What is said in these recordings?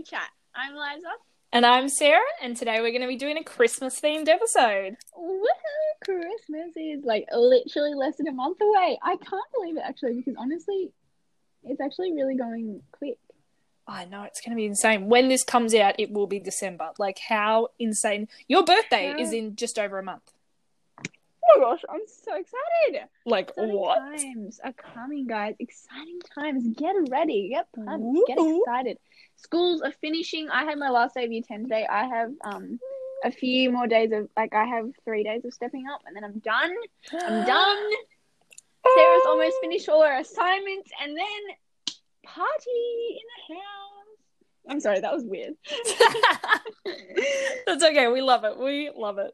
guys. Let's have a chat. I'm Liza. And I'm Sarah, and today we're going to be doing a Christmas themed episode. Woohoo! Christmas is like literally less than a month away. I can't believe it actually because honestly, it's actually really going quick. I know it's going to be insane. When this comes out, it will be December. Like, how insane! Your birthday is in just over a month. Oh my gosh, I'm so excited! Like, Exciting what? times are coming, guys. Exciting times. Get ready. Get pumped. Get excited. Schools are finishing. I had my last day of year 10 today. I have um a few more days of like I have three days of stepping up and then I'm done. I'm done. Sarah's almost finished all her assignments and then party in the house. I'm sorry, that was weird. That's okay. We love it. We love it.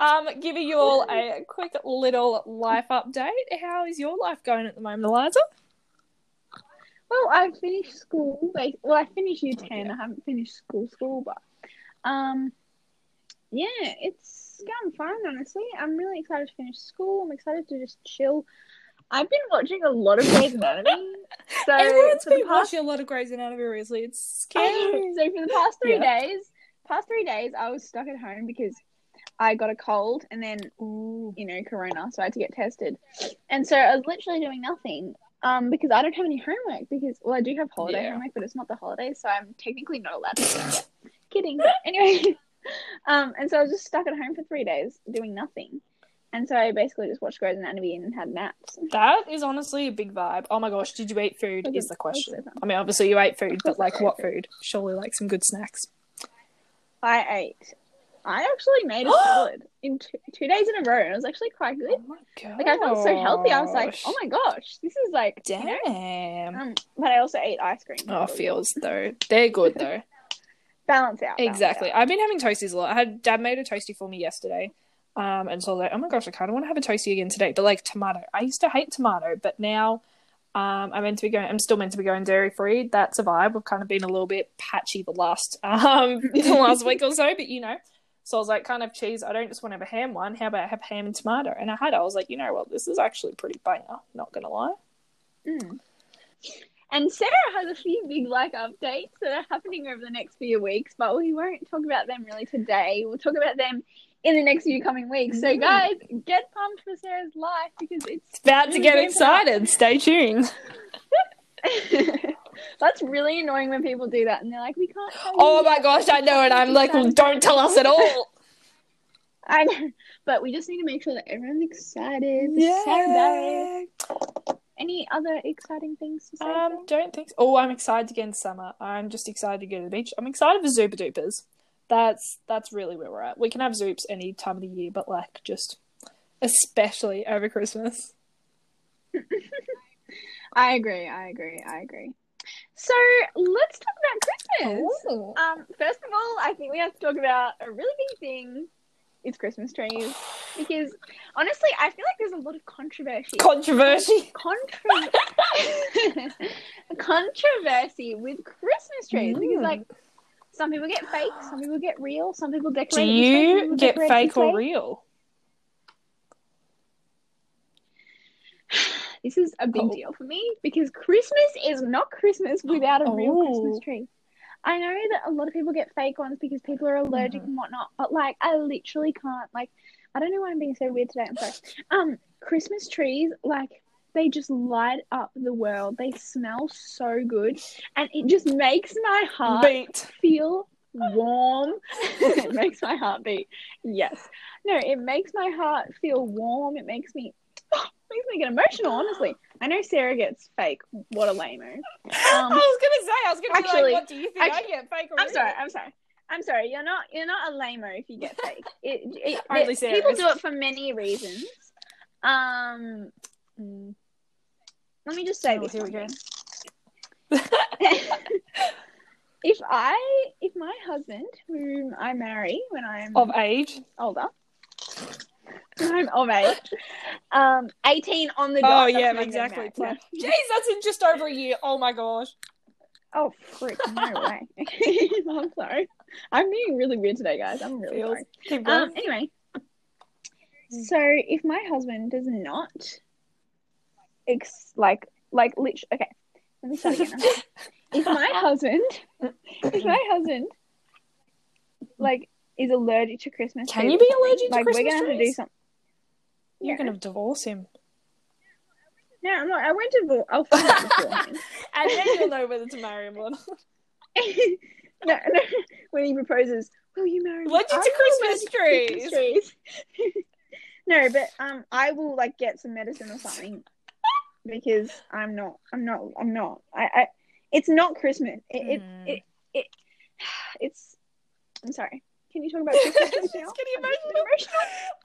Um, giving you all a quick little life update. How is your life going at the moment, Eliza? Well, I finished school. Well, I finished year ten. I haven't finished school, school, but um, yeah, it's going fine. Honestly, I'm really excited to finish school. I'm excited to just chill. I've been watching a lot of Grey's Anatomy. So Everyone's been past, watching a lot of Grey's Anatomy recently. It's scary. so for the past three Yeah. days, past three days, I was stuck at home because I got a cold and then Ooh. you know, corona, so I had to get tested. And so I was literally doing nothing. Um, because I don't have any homework because well I do have holiday Yeah. homework, but it's not the holidays, so I'm technically not allowed to. Kidding. But anyway. um, and so I was just stuck at home for three days doing nothing. And so I basically just watched Grey's Anatomy and had naps. That is honestly a big vibe. Oh my gosh, did you eat food? Is the question. I mean, obviously you ate food, but like what food? Surely like some good snacks. I ate. I actually made a salad in two, two days in a row, and it was actually quite good. my god. Like I felt so healthy. I was like, oh my gosh, this is like, you know? Damn. Um, but I also ate ice cream. Oh, feels though. They're good though. balance out. balance exactly. out. I've been having toasties a lot. I had dad made a toasty for me yesterday. Um, and so I was like, oh my gosh, I kind of want to have a toasty again today. But like tomato, I used to hate tomato, but now um, I'm meant to be going. I'm still meant to be going dairy free. That's a vibe. We've kind of been a little bit patchy the last um the last week or so, but you know. So I was like, can't have cheese. I don't just want to have a ham one. How about I have ham and tomato? And I had. I was like, you know what? This is actually pretty banger. Not gonna lie. Mm. And Sarah has a few big like updates that are happening over the next few weeks, but we won't talk about them really today. We'll talk about them in the next few coming weeks. So Mm. guys, get pumped for Sarah's life because it's It's about to get going for that. excited. Stay tuned. that's really annoying when people do that and they're like, we can't Oh my yet." gosh, I know it. I'm like, well, don't tell us at all. I know, but we just need to make sure that everyone's excited. Saturday. Any other exciting things to say? Um, don't think so. Oh, I'm excited to get into summer. I'm just excited to go to the beach. I'm excited for Zooper Doopers. That's that's really where we're at. We can have Zoops any time of the year, but like just especially over Christmas. I agree. I agree. I agree. So let's talk about Christmas. Um, first of all, I think we have to talk about a really big thing. It's Christmas trees because honestly, I feel like there's a lot of controversy. Controversy. Contro- controversy with Christmas trees because, Mm. like, some people get fake, some people get real, some people Do decorate. it this way, some you get fake or real? This is a big Oh. deal for me because Christmas is not Christmas without a real Oh. Christmas tree. I know that a lot of people get fake ones because people are allergic Mm-hmm. and whatnot, but like I literally can't. Like, I don't know why I'm being so weird today. I'm sorry. Um, Christmas trees, like they just light up the world. They smell so good, and it just makes my heart Beat. feel warm. it makes my heart beat. Yes. No, it makes my heart feel warm. It makes me makes me get emotional, honestly. I know Sarah gets fake. What a lame-o. I was gonna say, I was gonna actually- be like, what do you think I get fake or I'm sorry, I'm sorry. I'm sorry, you're not you're not a lame-o if you get fake. It, it, it- people do it for many reasons. Um Mm. let me just say Oh, this here we go. if I if my husband, whom I marry when I'm Of age. older. I'm of age. Um, 18 on the Oh dot. that's yeah, when I get exactly. Jeez, that's in just over a year. Oh my gosh. Oh, frick, no way. I'm sorry. I'm being really weird today, guys. I'm really Feels. sorry. Keep going. Um, anyway, so if my husband does not, ex- like, like, lit- okay, let me start again. if my husband, if my husband, like, is allergic to Christmas, Can you be allergic to like, Christmas we're gonna have to do something. You're Yeah. gonna divorce him, No, I'm not. I went to. Vo- I'll find out beforehand. and then you'll know whether to marry him or not. no, no. When he proposes, will you marry me? To I'm Christmas trees. trees. no, but um, I will like get some medicine or something because I'm not. I'm not. I'm not. I. I it's not Christmas. It. it, Mm. it, it it's. I'm sorry. Can you talk about Christmas now? It's getting emotional.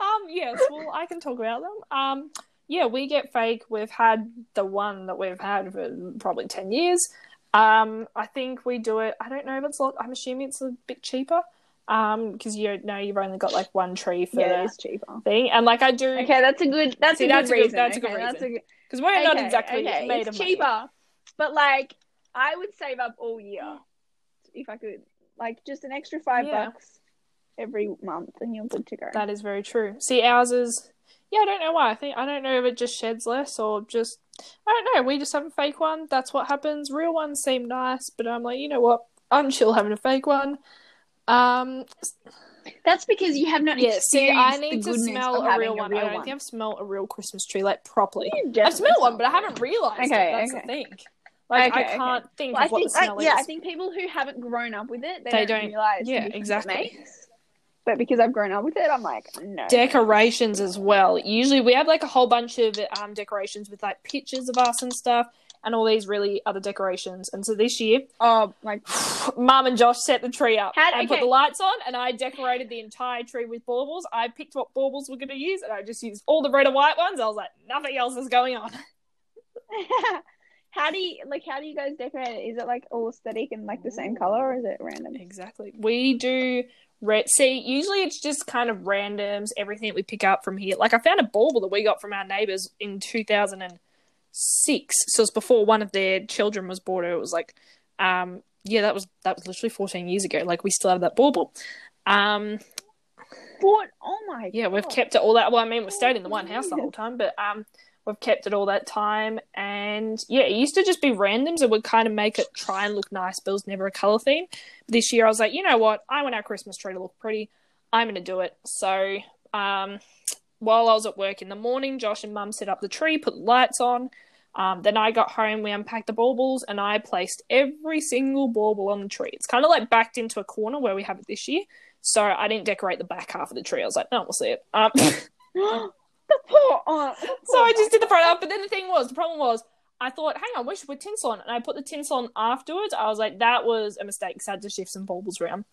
Um, yes, well, I can talk about them. Um, yeah, we get fake. We've had the one that we've had for probably ten years. Um, I think we do it. I don't know if it's a lot. I'm assuming it's a bit cheaper. Um, because you know you've only got like one tree for Yeah, the it is cheaper. thing, and like I do Okay, that's a good. That's See, a good that's a good- reason. that's a good okay, That's a reason. because we're not exactly okay, made it's of money. cheaper, but like I would save up all year if I could, like just an extra five Yeah. bucks every month, and you're good to go. That is very true. See, ours is. Yeah, I don't know why. I think I don't know if it just sheds less or just I don't know. We just have a fake one. That's what happens. Real ones seem nice, but I'm like, you know what? I'm chill having a fake one. Um, That's because you have not yeah. experienced See, I the need to smell a real one. I real don't think I've smelled a real Christmas tree like properly. I've smelled one, but I haven't realised Okay, it. That's okay. the thing. Like Okay, I can't think Well, I of what think, the I, smell yeah, I think people who haven't grown up with it, they, They don't, don't- realize yeah, difference it exactly. But because I've grown up with it, I'm like, no. decorations as well. Usually we have like a whole bunch of um, decorations with like pictures of us and stuff and all these really other decorations. And so this year, oh, like Mum and Josh set the tree up Had- and put the lights on and I decorated the entire tree with baubles. I picked what baubles we're going to use and I just used all the red and white ones. I was like, nothing else is going on. how do you like? How do you guys decorate it? Is it like all aesthetic and like the same color, or is it random? Exactly. We do red. See, usually it's just kind of randoms, everything that we pick up from here. Like I found a bauble that we got from our neighbors in 2006. So it's before one of their children was born. It was like, um, yeah, that was that was literally 14 years ago. Like we still have that bauble. Um, But oh my, yeah, we've God. kept it all that. Well, I mean, we stayed in the one house the whole time, but um, we've kept it all that time. And yeah, it used to just be randoms. It would kind of make it try and look nice, but it was never a color theme. This year, I was like, you know what? I want our Christmas tree to look pretty. I'm going to do it. So um, while I was at work in the morning, Josh and Mum set up the tree, put the lights on. Um, then I got home, we unpacked the baubles, and I placed every single bauble on the tree. It's kind of like backed into a corner where we have it this year. So I didn't decorate the back half of the tree. I was like, no, we'll see it. Um, the poor aunt. the so I just did the front up. But then the thing was, the problem was, I thought, hang on, we should put tinsel on. And I put the tinsel on afterwards. I was like, that was a mistake because I had to shift some baubles around.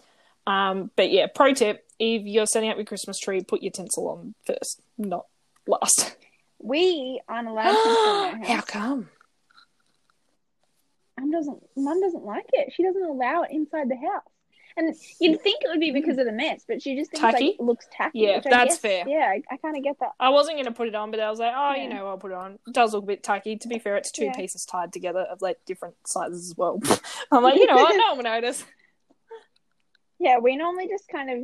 Um, but yeah, pro tip if you're setting up your Christmas tree, put your tinsel on first, not last. We aren't allowed to How come? Mum doesn't. Mum doesn't like it. She doesn't allow it inside the house. And you'd think it would be because of the mess, but she just thinks Tacky? like looks tacky. Yeah, that's guess- fair. Yeah, I, I kind of get that. I wasn't going to put it on, but I was like, oh, you know, I'll put it on. It does look a bit tacky. To be fair, it's two Yeah. pieces tied together of like different sizes as well. I'm like, you know what? No one will notice. Yeah, we normally just kind of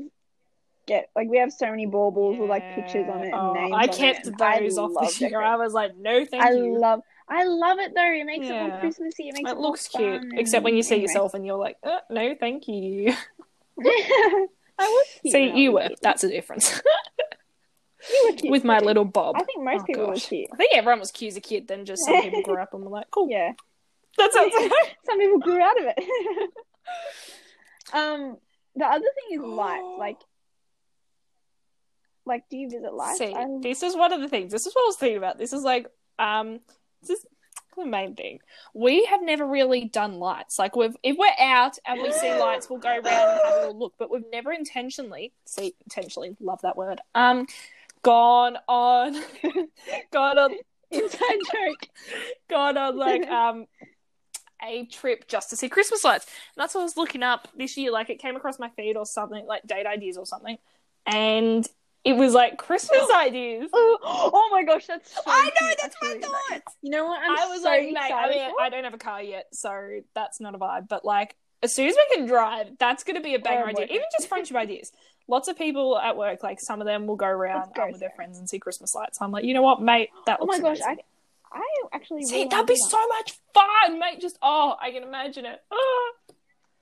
get like we have so many baubles with like pictures on it and Oh, names. I kept it, those off this year. decorating. I was like, no, thank I you. I love, I love it though. It makes it Yeah. more Christmassy. It makes it, it looks cute, except when you see anyway. yourself and you're like, uh, no, thank you. I was cute. See, you were. a. That's the difference. You were cute With my too. little bob. I think most Oh, people were cute. I think everyone was cute as a kid. Then just some people grew up and were like, cool. Yeah, That sounds like. some people grew out of it. um, the other thing is lights. Like, like, do you visit lights? See, this is one of the things. This is what I was thinking about. This is like, um, this is the main thing. We have never really done lights. Like, we've if we're out and we see lights, we'll go around and have a little look. But we've never intentionally, see, intentionally, love that word. Um, gone on, gone on, inside joke. gone on like um. A trip just to see Christmas lights. And that's what I was looking up this year. Like it came across my feed or something, like date ideas or something. And it was like Christmas ideas. Oh, oh my gosh, that's so I know, cute. that's my really nice. thoughts. You know what? I'm I was so like, mate, I mean, for? I don't have a car yet, so that's not a vibe. But like, as soon as we can drive, that's going to be a banger Oh, idea. Even just friendship ideas. Lots of people at work, like some of them will go around go, um, with their friends and see Christmas lights. I'm like, you know what, mate, that Oh my gosh, amazing. I actually See, really that'd be that. so much fun, mate. Just oh, I can imagine it. Ah.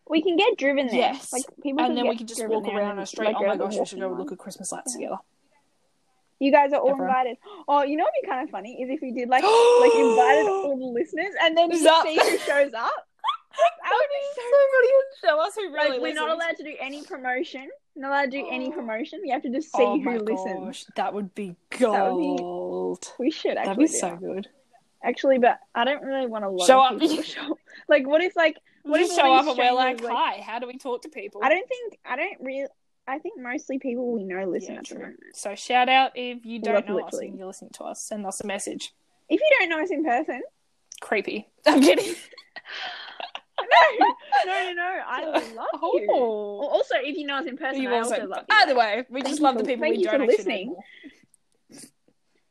We can get driven there. Yes. Like people, and then we can just walk around and, a street. oh my gosh, we should go look at Christmas lights Yeah. together. You guys are all Everyone. invited. Oh, you know what'd be kind of funny is if we did like like invited all the listeners and then just see who shows up. That would be so would show us who really like we're not allowed to do any promotion. Not allowed to do any promotion. We have to just oh see oh who my listens. gosh, that would be That would be- We should actually That'd be so that. good. Actually, but I don't really want lot Show up. to show up. Like, what if like We what just if show up and we're like, like- "Hi, how do we talk to people?" I don't think I don't really. I think mostly people we know listen Yeah, at the moment. So shout out if you don't Like, know us and you're listening to us. Send us a message. If you don't know us in person, Creepy. I'm kidding. no, no, no, no. I love oh. you. Oh. also, if you know us in person, You I also, also love you. either way, we just love for- the people we you don't actually listening. know.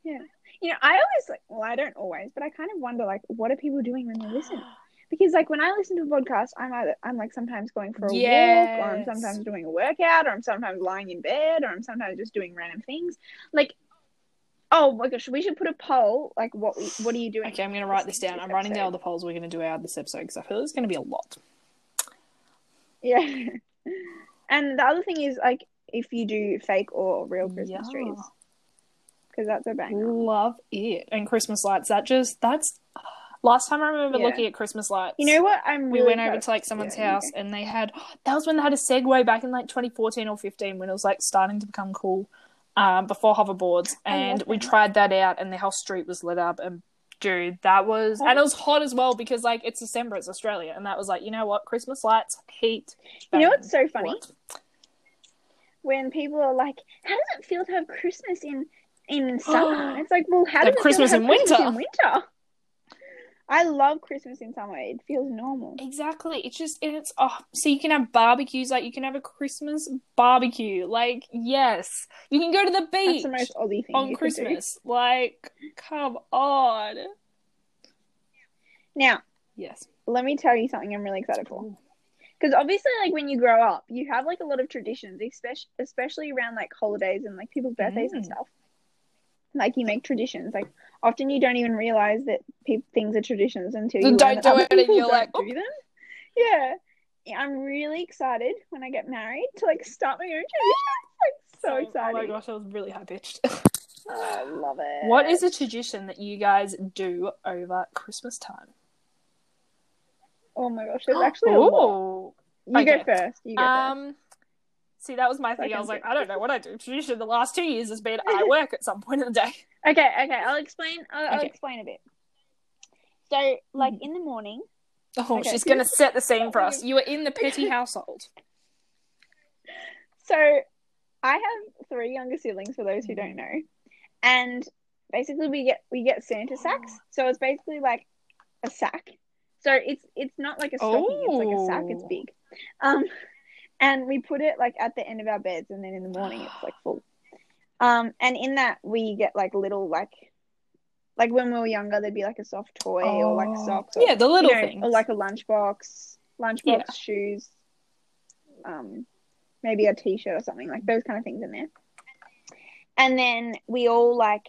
more. You know, I always like. Well, I don't always, but I kind of wonder, like, what are people doing when they listen? Because, like, when I listen to a podcast, I'm either I'm like sometimes going for a walk, or I'm sometimes doing a workout, or I'm sometimes lying in bed, or I'm sometimes just doing random things. Like, oh my gosh, we should put a poll. Like, what what are you doing? Okay, I'm going to write this down. I'm writing down all the polls we're going to do out of this episode because I feel it's going to be a lot. Yeah. and the other thing is like if you do fake or real Christmas Yeah. trees, because that's a banger. Love it. And Christmas lights. That just, that's. Last time I remember Yeah. looking at Christmas lights. You know what? I'm Really we went over to like someone's Yeah, house and they had that was when they had a Segway back in like 2014 or 15 when it was like starting to become cool um, before hoverboards and we tried that out and the whole street was lit up and dude that was and it was hot as well because like it's December it's Australia and that was like you know what Christmas lights heat You know what's so funny? What? When people are like, "How does it feel to have Christmas in in summer?" it's like, well, how does it Christmas feel to have in Christmas winter. in winter? I love Christmas in summer. It feels normal. Exactly. It's just and it's oh so you can have barbecues like you can have a Christmas barbecue. Like yes. You can go to the beach That's the most Aussie thing on you could do. Christmas. Like come on. Now, Yes. let me tell you something I'm really excited for. Because obviously, like when you grow up, you have like a lot of traditions, especially especially around like holidays and like people's birthdays and Mm. stuff. Like you make traditions. Like often you don't even realize that pe- things are traditions until you don't do it and you're like, do them. Yeah. I'm really excited when I get married to like start my own traditions. Like so Same. exciting. Oh my gosh, I was really high pitched. Oh, I love it. what is a tradition that you guys do over Christmas time? Oh my gosh, there's actually a lot. You go first. You go um, first. See, that was my thing. I can was like, I don't know what I do. Tradition the last two years has been I work at some point in the day. Okay, okay, I'll explain. I'll, I'll explain a bit. So, like Mhm. in the morning, Oh, Okay. she's gonna set the scene for us. You were in the petty household. so I have three younger siblings. For those who don't know, and basically we get we get Santa sacks. So it's basically like a sack. So it's it's not like a stocking. It's like a sack. It's Oh. big. Um, and we put it like at the end of our beds, and then in the morning it's like full. Um, and in that we get like little like. Like when we were younger, there'd be like a soft toy or like Oh. socks. Or, Yeah, the little you know, things. or like a lunchbox, lunchbox Yeah. shoes, um, maybe a t-shirt or something like those kind of things in there. And then we all like,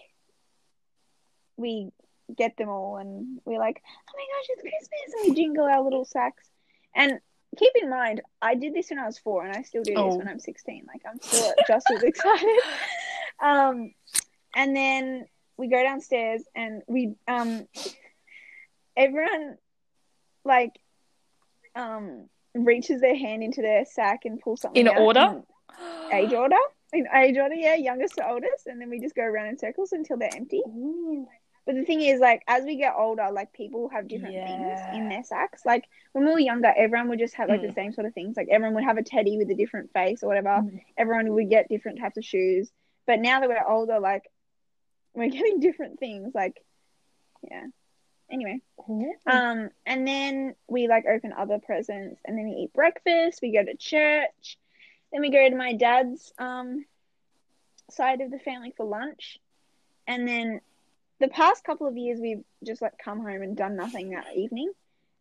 we get them all, and we're like, oh my gosh, it's Christmas, and we jingle our little sacks. And keep in mind, I did this when I was four, and I still do this Oh. when I'm sixteen. Like I'm still just as excited. Um, and then we go downstairs, and we um, everyone like um reaches their hand into their sack and pulls something In order? in age order in age order yeah youngest to oldest and then we just go around in circles until they're empty. But the thing is like as we get older like people have different things in their sacks like when we were younger everyone would just have like the Mm. same sort of things like everyone would have a teddy with a different face or whatever Mm. everyone would get different types of shoes but now that we're older like we're getting different things like yeah anyway um, and then we like open other presents, and then we eat breakfast. We go to church. Then we go to my dad's um side of the family for lunch, and then the past couple of years we've just like come home and done nothing that evening.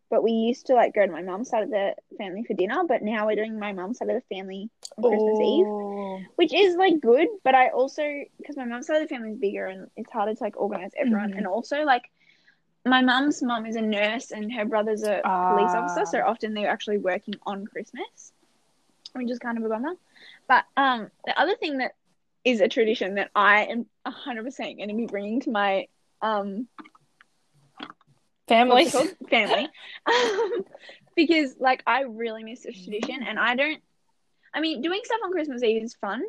But we used to like go to my mum's side of the family for dinner, but now we're doing my mum's side of the family on Christmas Eve Oh. which is like good but i also because my mum's side of the family is bigger and it's harder to like organize everyone Mhm. and also like my mum's mum is a nurse and her brother's a police Ah. officer, so often they're actually working on Christmas, which is kind of a bummer. But um, the other thing that is a tradition that I am hundred percent going to be bringing to my um Family. what's it called? family, um, because like I really miss this tradition, and I don't. I mean, doing stuff on Christmas Eve is fun,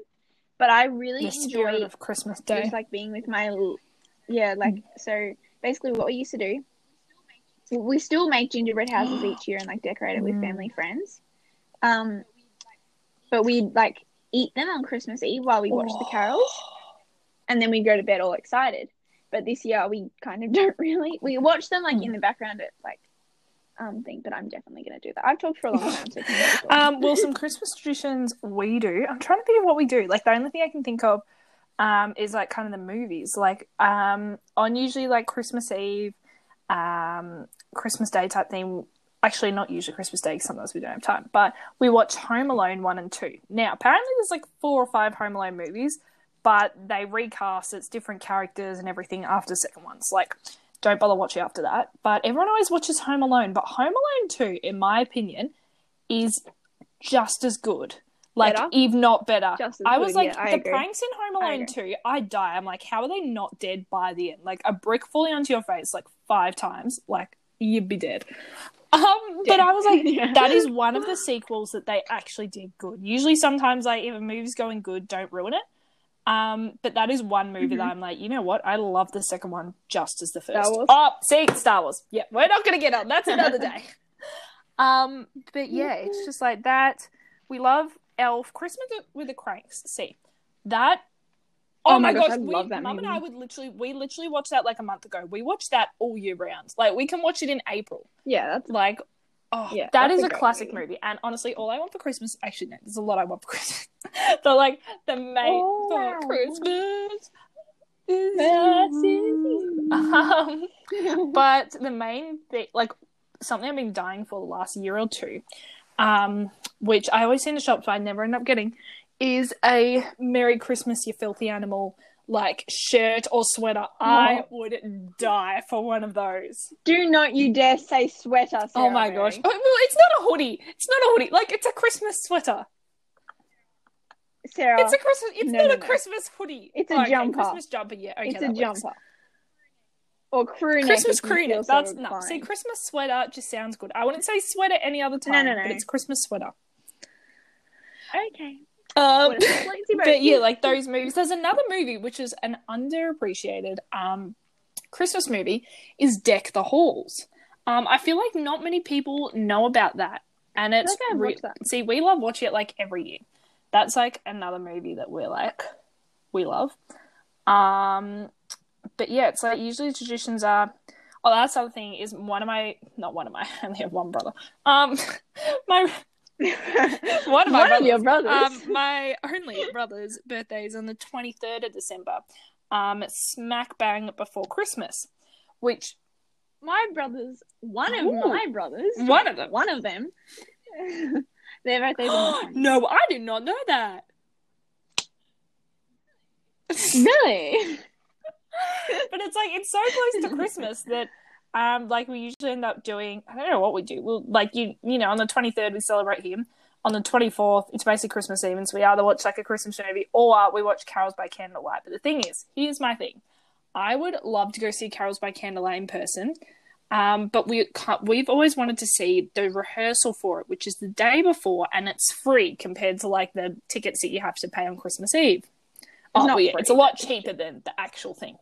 but I really The enjoy of Christmas Day. just like being with my yeah like so basically what we used to do we still make gingerbread houses each year and like decorate it with Mm. family friends um but we like eat them on christmas eve while we watch the carols and then we go to bed all excited but this year we kind of don't really we watch them like in the background at like um thing but i'm definitely going to do that i've talked for a long time so can you go? Um, well, some Christmas traditions we do. I'm trying to think of what we do. Like the only thing I can think of um, is like kind of the movies. Like um, on usually like Christmas Eve, um, Christmas Day type thing. Actually, not usually Christmas Day. Sometimes we don't have time. But we watch Home Alone one and two. Now, apparently, there's like four or five Home Alone movies, but they recast. It's different characters and everything after second ones. Like, don't bother watching after that. But everyone always watches Home Alone. But Home Alone two, in my opinion, is just as good. Like, Better? if not better. I was good, like, yeah, I the agree. pranks in Home Alone agree. 2, I die. I'm like, how are they not dead by the end? Like, a brick falling onto your face like five times, like, you'd be dead. Um, but I was like, Yeah. that is one of the sequels that they actually did good. Usually, sometimes, like, if a movie's going good, don't ruin it. Um, but that is one movie that I'm like, you know what? I love the second one just as the first. Mm-hmm. Star Wars? Oh, see, Star Wars. Yeah, we're not gonna get on. That's another day. um, but yeah, it's just like that. We love Elf. Christmas with the Cranks. See that. Oh, Oh my my gosh, gosh, I we, love that Mum and I would literally, we literally watched that like a month ago. We watched that all year round. Like we can watch it in April. yeah that's Like, oh, Yeah, that's a a classic movie. movie. And honestly, all I want for Christmas, actually, no, there's a lot I want for Christmas. but like the main All for want Christmas is. Um, but the main thing, like something I've been dying for the last year or two, um, which I always seem the shop for, I never end up getting, is a Merry Christmas, you filthy animal, like shirt or sweater. I would die for one of those. Do not you dare say sweater. oh my Mary. gosh. Oh, well, it's not a hoodie. It's not a hoodie. Like, it's a Christmas sweater. Sarah, It's a Christmas. It's No, not no, a no. Christmas hoodie. It's a Oh, okay, jumper. Christmas jumper. Yeah. Okay. it's a works. Or crew neck. Christmas crew neck. That's no. inclined. See, Christmas sweater just sounds good. I wouldn't say sweater any other time. No, no, no. But it's Christmas sweater. Okay. Um, What a lazy boat. but yeah, like those movies. There's another movie which is an underappreciated um Christmas movie is Deck the Halls. Um, I feel like not many people know about that, and it's re- that. see we love watching it like every year. That's like another movie that we're like we love. Um, but yeah, it's like usually traditions are. Oh, that's the other thing is one of my not one of my I only have one brother. Um, my one of my One of your brothers. um, my only brother's birthday is on the 23rd of December, um, smack bang before Christmas, which my brothers, one of Ooh. my brothers, One of them. one of them, their the no, I did not know that. Really? but it's like it's so close to Christmas that um like we usually end up doing I don't know what we do. We'll like you you know, on the twenty third we celebrate him. On the twenty fourth, it's basically Christmas Eve, and so we either watch like a Christmas movie or we watch Carols by Candlelight. But the thing is, here's my thing. I would love to go see Carols by Candlelight in person. Um, but we we've always wanted to see the rehearsal for it, which is the day before, and it's free compared to like the tickets that you have to pay on Christmas Eve. Oh, yeah, it's a lot cheaper than the actual thing.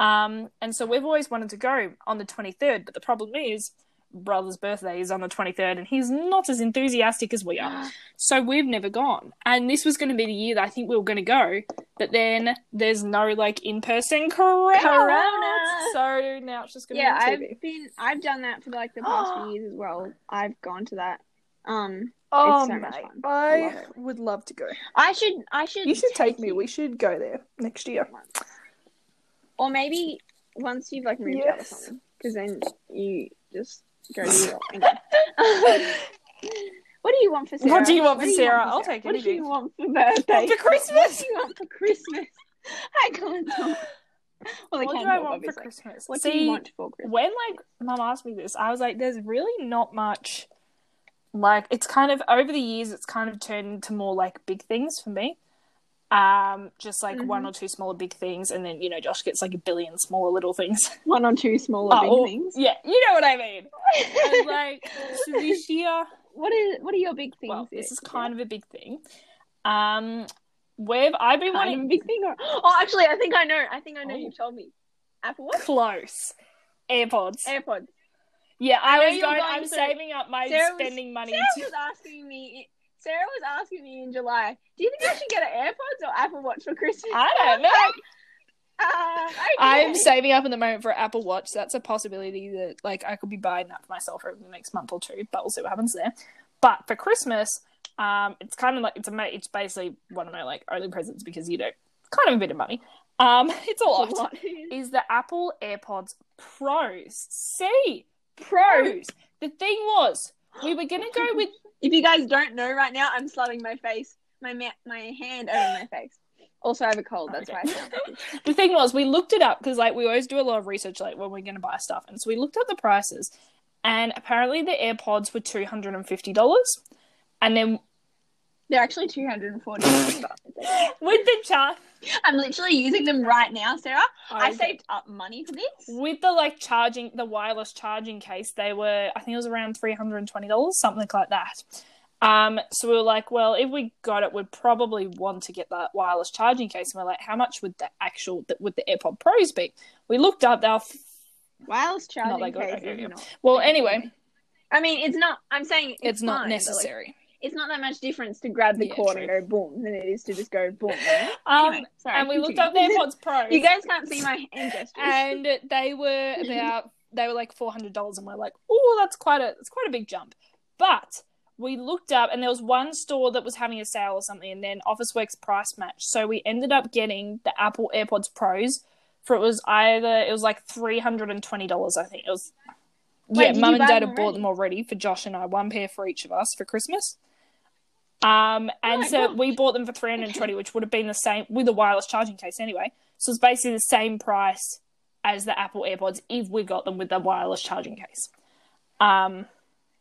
Um, and so we've always wanted to go on the 23rd, but the problem is brother's birthday is on the 23rd and he's not as enthusiastic as we are. So we've never gone. And this was going to be the year that I think we were going to go, but then there's no like in-person corona. Corona. So now it's just going to yeah, be I've been, I've done that for like the past few years as well. I've gone to that. Um, Oh, so fun. I I would love to go. I should, I should. You should take me. you. We should go there next year. or maybe once you've like moved out or Yes. something, because then you just go to New what do you want for Sarah? What do you want for do Sarah? I'll take it. What do you want for birthday? For Christmas? What do you want for Christmas? I can't talk. Well, what do I want obviously. for Christmas? What See, do you want for Christmas? when like mum asked me this, I was like, "There's really not much." Like it's kind of over the years, it's kind of turned into more like big things for me. Um, just like one Mhm. or two smaller big things, and then you know Josh gets like a billion smaller little things. One or two smaller big Oh, things. Yeah, you know what I mean. And like so this year, what is what are your big things? well, this is kind of a big thing. Um, we've I've been kind wanting a big thing. Or... Oh, actually, I think I know. I think I know. Oh. You told me. Apple Watch, close AirPods. AirPods. Yeah, I, was going. going I'm through- saving up my Sarah was- spending money Sarah to was asking me. Sarah was asking me in July. Do you think I should get an AirPods or Apple Watch for Christmas? I don't know. Um, okay. I'm saving up in the moment for Apple Watch. That's a possibility that like I could be buying that for myself over the next month or two, but we'll see what happens there. But for Christmas, um, it's kind of like it's a it's basically one of my like only presents because you know kind of a bit of money. Um, it's a lot. What? Is the Apple AirPods Pros? See, Pros. The thing was, we were gonna go with If you guys don't know right now, I'm slapping my face, my ma- my hand over my face. Also, I have a cold. That's why. I Okay. sound the thing was we looked it up because like we always do a lot of research like when we're to buy stuff and so we looked up the prices and apparently the airpods were $250 and then They're actually two hundred and forty. with the char- I'm literally using them right now, Sarah. I Okay. saved up money for this. with the like charging the wireless charging case they were i think it was around $320 something like that um so we were like well if we got it we'd probably want to get that wireless charging case and we're like how much would the actual would the airpod pros be we looked up they were f- Wireless charging that good, case okay, yeah. well anyway I mean, it's not. I'm saying it's, it's not fine, necessary it's not that much difference to grab the Yeah, cord and go boom than it is to just go boom. um Anyway, sorry, and we looked up the AirPods Pro. You guys can't see my hand gestures. and they were about they were like four hundred dollars, and we're like, oh, that's quite a that's quite a big jump. But we looked up, and there was one store that was having a sale or something, and then Officeworks price match. So we ended up getting the Apple AirPods Pros for it was either it was like three hundred and twenty dollars. I think it was. Wait, yeah, mum and dad have bought them already for Josh and I, one pair for each of us for Christmas. Um, and so God. we bought them for three hundred and twenty, which would have been the same with a wireless charging case anyway. So it's basically the same price as the Apple AirPods if we got them with the wireless charging case. Um,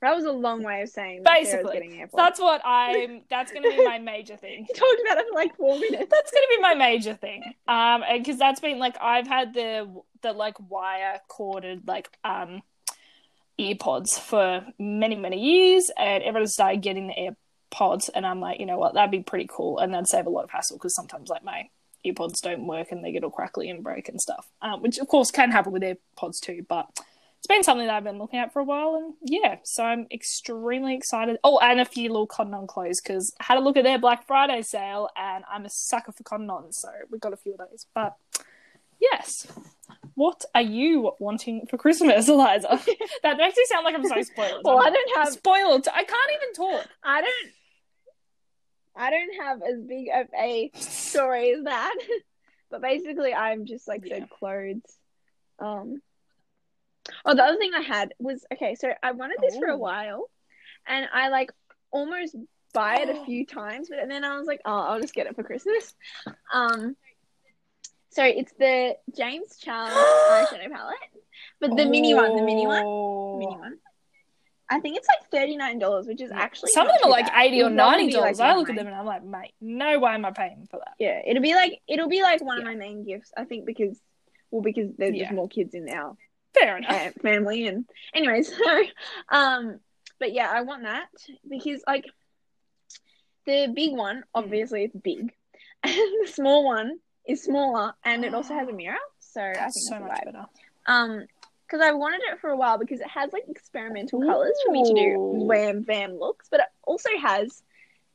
that was a long way of saying that basically, that's what I'm. That's going to be my major thing. You talked about it for like four minutes. That's going to be my major thing. Um, because that's been like I've had the the like wire corded like um earpods for many many years, and everyone started getting the AirPods, and I'm like, you know what, that'd be pretty cool, and that'd save a lot of hassle because sometimes like my earpods don't work and they get all crackly and break and stuff, um, which of course can happen with AirPods too, but. It's been something that I've been looking at for a while, and yeah, so I'm extremely excited. Oh, and a few little Cotton On clothes because I had a look at their Black Friday sale, and I'm a sucker for Cotton On, so we got a few of those. But yes, what are you wanting for Christmas, Eliza? that makes me sound like I'm so spoiled. Well, I don't have. spoiled. I can't even talk. I don't. I don't have as big of a story as that, but basically, I'm just like Yeah. said clothes. Um. Oh, the other thing I had was okay. So I wanted this for a Oh. while, and I like almost buy it a few times, but then I was like, oh, I'll just get it for Christmas. Um. So it's the James Charles eyeshadow palette, but the mini one, the mini one, Oh. mini one. I think it's like thirty nine dollars, which is actually Some of them are like bad. eighty or ninety be, like, dollars. I look at them and I'm like, mate, no way am I paying for that. Yeah, it'll be like it'll be like one of my main gifts. I think because well, because there's Yeah. just more kids in our Fair enough. family, and anyways, so um, but yeah, I want that because like the big one, obviously it's big, and the small one is smaller, and it also has a mirror. So I think That's so that's much better. Um, because I wanted it for a while because it has like experimental colors for me to do wham bam looks, but it also has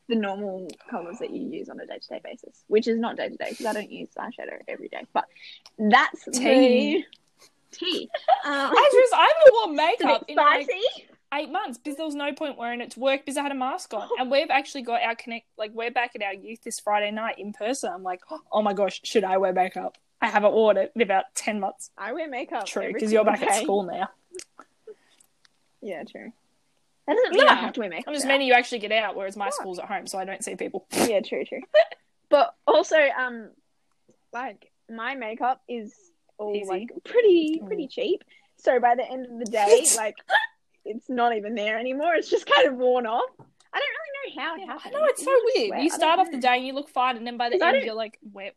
the normal colors that you use on a day to day basis, which is not day to day because I don't use eyeshadow every day. But that's Tea. the tea. Um, I just I haven't worn makeup in like eight months because there was no point wearing it to work because I had a mask on. And we've actually got our connect like we're back at our youth this Friday night in person. I'm like, oh my gosh, should I wear makeup? I haven't worn it in about ten months. I wear makeup. True, because you're single back at school now. Yeah, true. That doesn't mean No, I have to wear makeup. I'm just meaning you actually get out, whereas my Yeah. school's at home, so I don't see people. yeah, true, true. But also, um, like my makeup is all Easy. like pretty Mm. pretty cheap. So by the end of the day, like it's not even there anymore. It's just kind of worn off. I don't really know how it Yeah, I happened. know it's so weird. sweat. You start don't off the day and you look fine, and then by the end you're like, where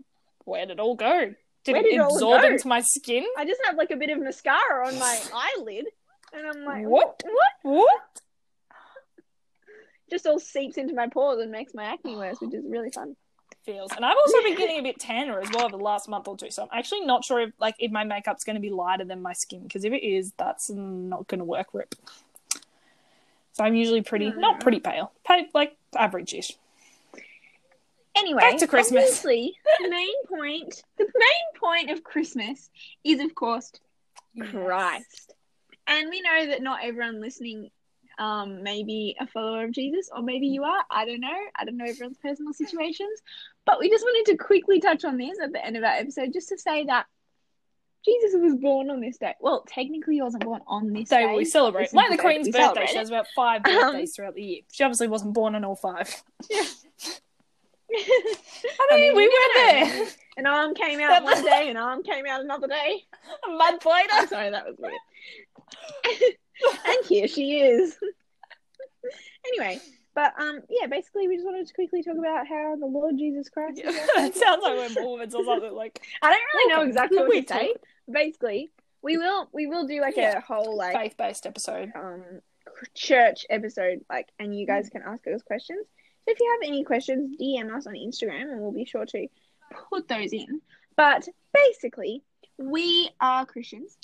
where did it all go? Did Where it, did absorb into my skin? I just have like a bit of mascara on my eyelid, and I'm like, What? What? What? Just all seeps into my pores and makes my acne worse, which is really fun. Feels. And I've also been getting a bit tanner as well over the last month or two. So I'm actually not sure if like if my makeup's going to be lighter than my skin because if it is, that's not going to work. Rip. So I'm usually pretty, Hmm. not pretty pale, pale like average-ish. Anyway, Back to Christmas. Obviously, the main point, the main point of Christmas is, of course, Christ. And we know that not everyone listening um, may be a follower of Jesus, or maybe you are. I don't know. I don't know everyone's personal situations. But we just wanted to quickly touch on this at the end of our episode just to say that Jesus was born on this day. Well, technically, he wasn't born on this Day day. we celebrate. Like the Queen's birthday. She has about five Um, birthdays throughout the year. She obviously wasn't born on all five. I I mean, we were know. there. An arm came out one day, an arm came out another day. A month later. Sorry, that was weird. and here she is. anyway, but um, yeah, basically, we just wanted to quickly talk about how the Lord Jesus Christ. is our it sounds like we're Mormons or something. Like I don't really know exactly what We to say. Basically, we will we will do like Yeah. a whole like faith-based episode. um church episode, like, and you guys can ask us questions. So if you have any questions, DM us on Instagram, and we'll be sure to put those in. But basically, we are Christians,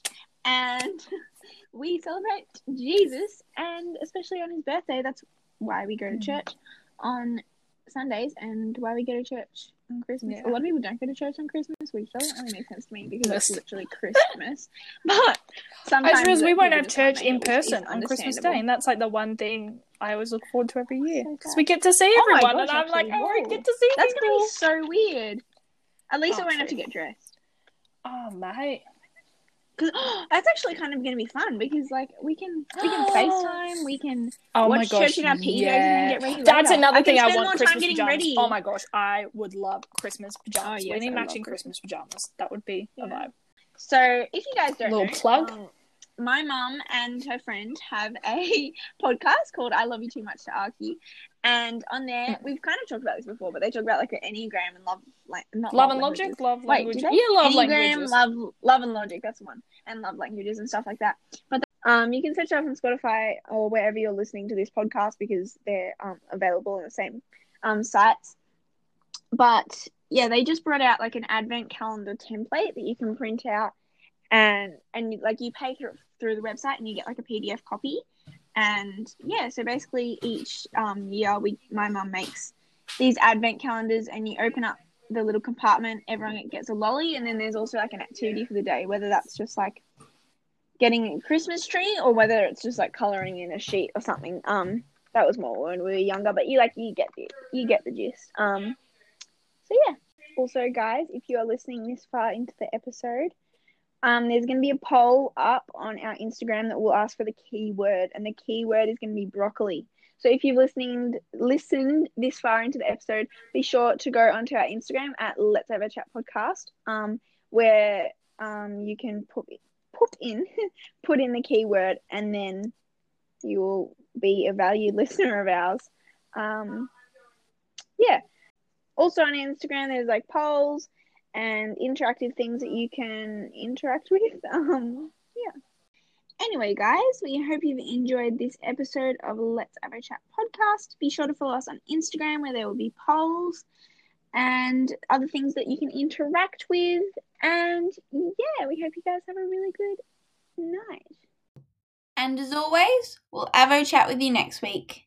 and we celebrate Jesus, and especially on his birthday. That's why we go to Mhm. church on Sundays, and why we go to church on Christmas. Yeah. A lot of people don't go to church on Christmas, which doesn't really make sense to me because it's literally Christmas. But I sometimes suppose we won't have church in it, which is person on Christmas. Day, and that's like the one thing I always look forward to every year because we get to see Oh everyone, gosh, and I'm like, oh, we get to see That's people. gonna be so weird. At least Oh, I won't have to get dressed. Oh mate, Cause that's actually kind of gonna be fun because like we can we can FaceTime, we can oh watch my gosh, church in our PJs and yeah. then get ready. That's later. another I thing I want Christmas pajamas. ready. Oh my gosh, I would love Christmas pajamas. Oh, yes, we need I matching Christmas. Christmas. pajamas. That would be a vibe. So if you guys don't Little know, plug. um, my mum and her friend have a podcast called "I Love You Too Much to Argue," and on there we've kind of talked about this before, but they talk about like the enneagram and love, like not Love love and languages. logic, love Wait, language. Yeah, love Enneagram, languages. love, love and logic. That's one, and love languages and stuff like that. But um, you can search up on Spotify or wherever you're listening to this podcast because they're um available in the same um sites. But yeah, they just brought out like an advent calendar template that you can print out, and and like you pay through the website and you get like a PDF copy. And yeah, so basically each um year we my mum makes these advent calendars and you open up the little compartment, everyone gets a lolly, and then there's also like an activity for the day, whether that's just like getting a Christmas tree or whether it's just like coloring in a sheet or something. Um, that was more when we were younger, but you like you get the you get the gist. Um, so yeah. Also, guys, if you are listening this far into the episode, um, there's going to be a poll up on our Instagram that will ask for the keyword, and the keyword is going to be broccoli. So if you've listened listened this far into the episode, be sure to go onto our Instagram at Let's Avo Chat Podcast, um, where um you can put put in put in the keyword, and then you will be a valued listener of ours. Um, yeah. Also on Instagram, there's like polls and interactive things that you can interact with. Um, yeah. Anyway, guys, we hope you've enjoyed this episode of Let's Avo Chat podcast. Be sure to follow us on Instagram where there will be polls and other things that you can interact with. And yeah, we hope you guys have a really good night. And as always, we'll Avo chat with you next week.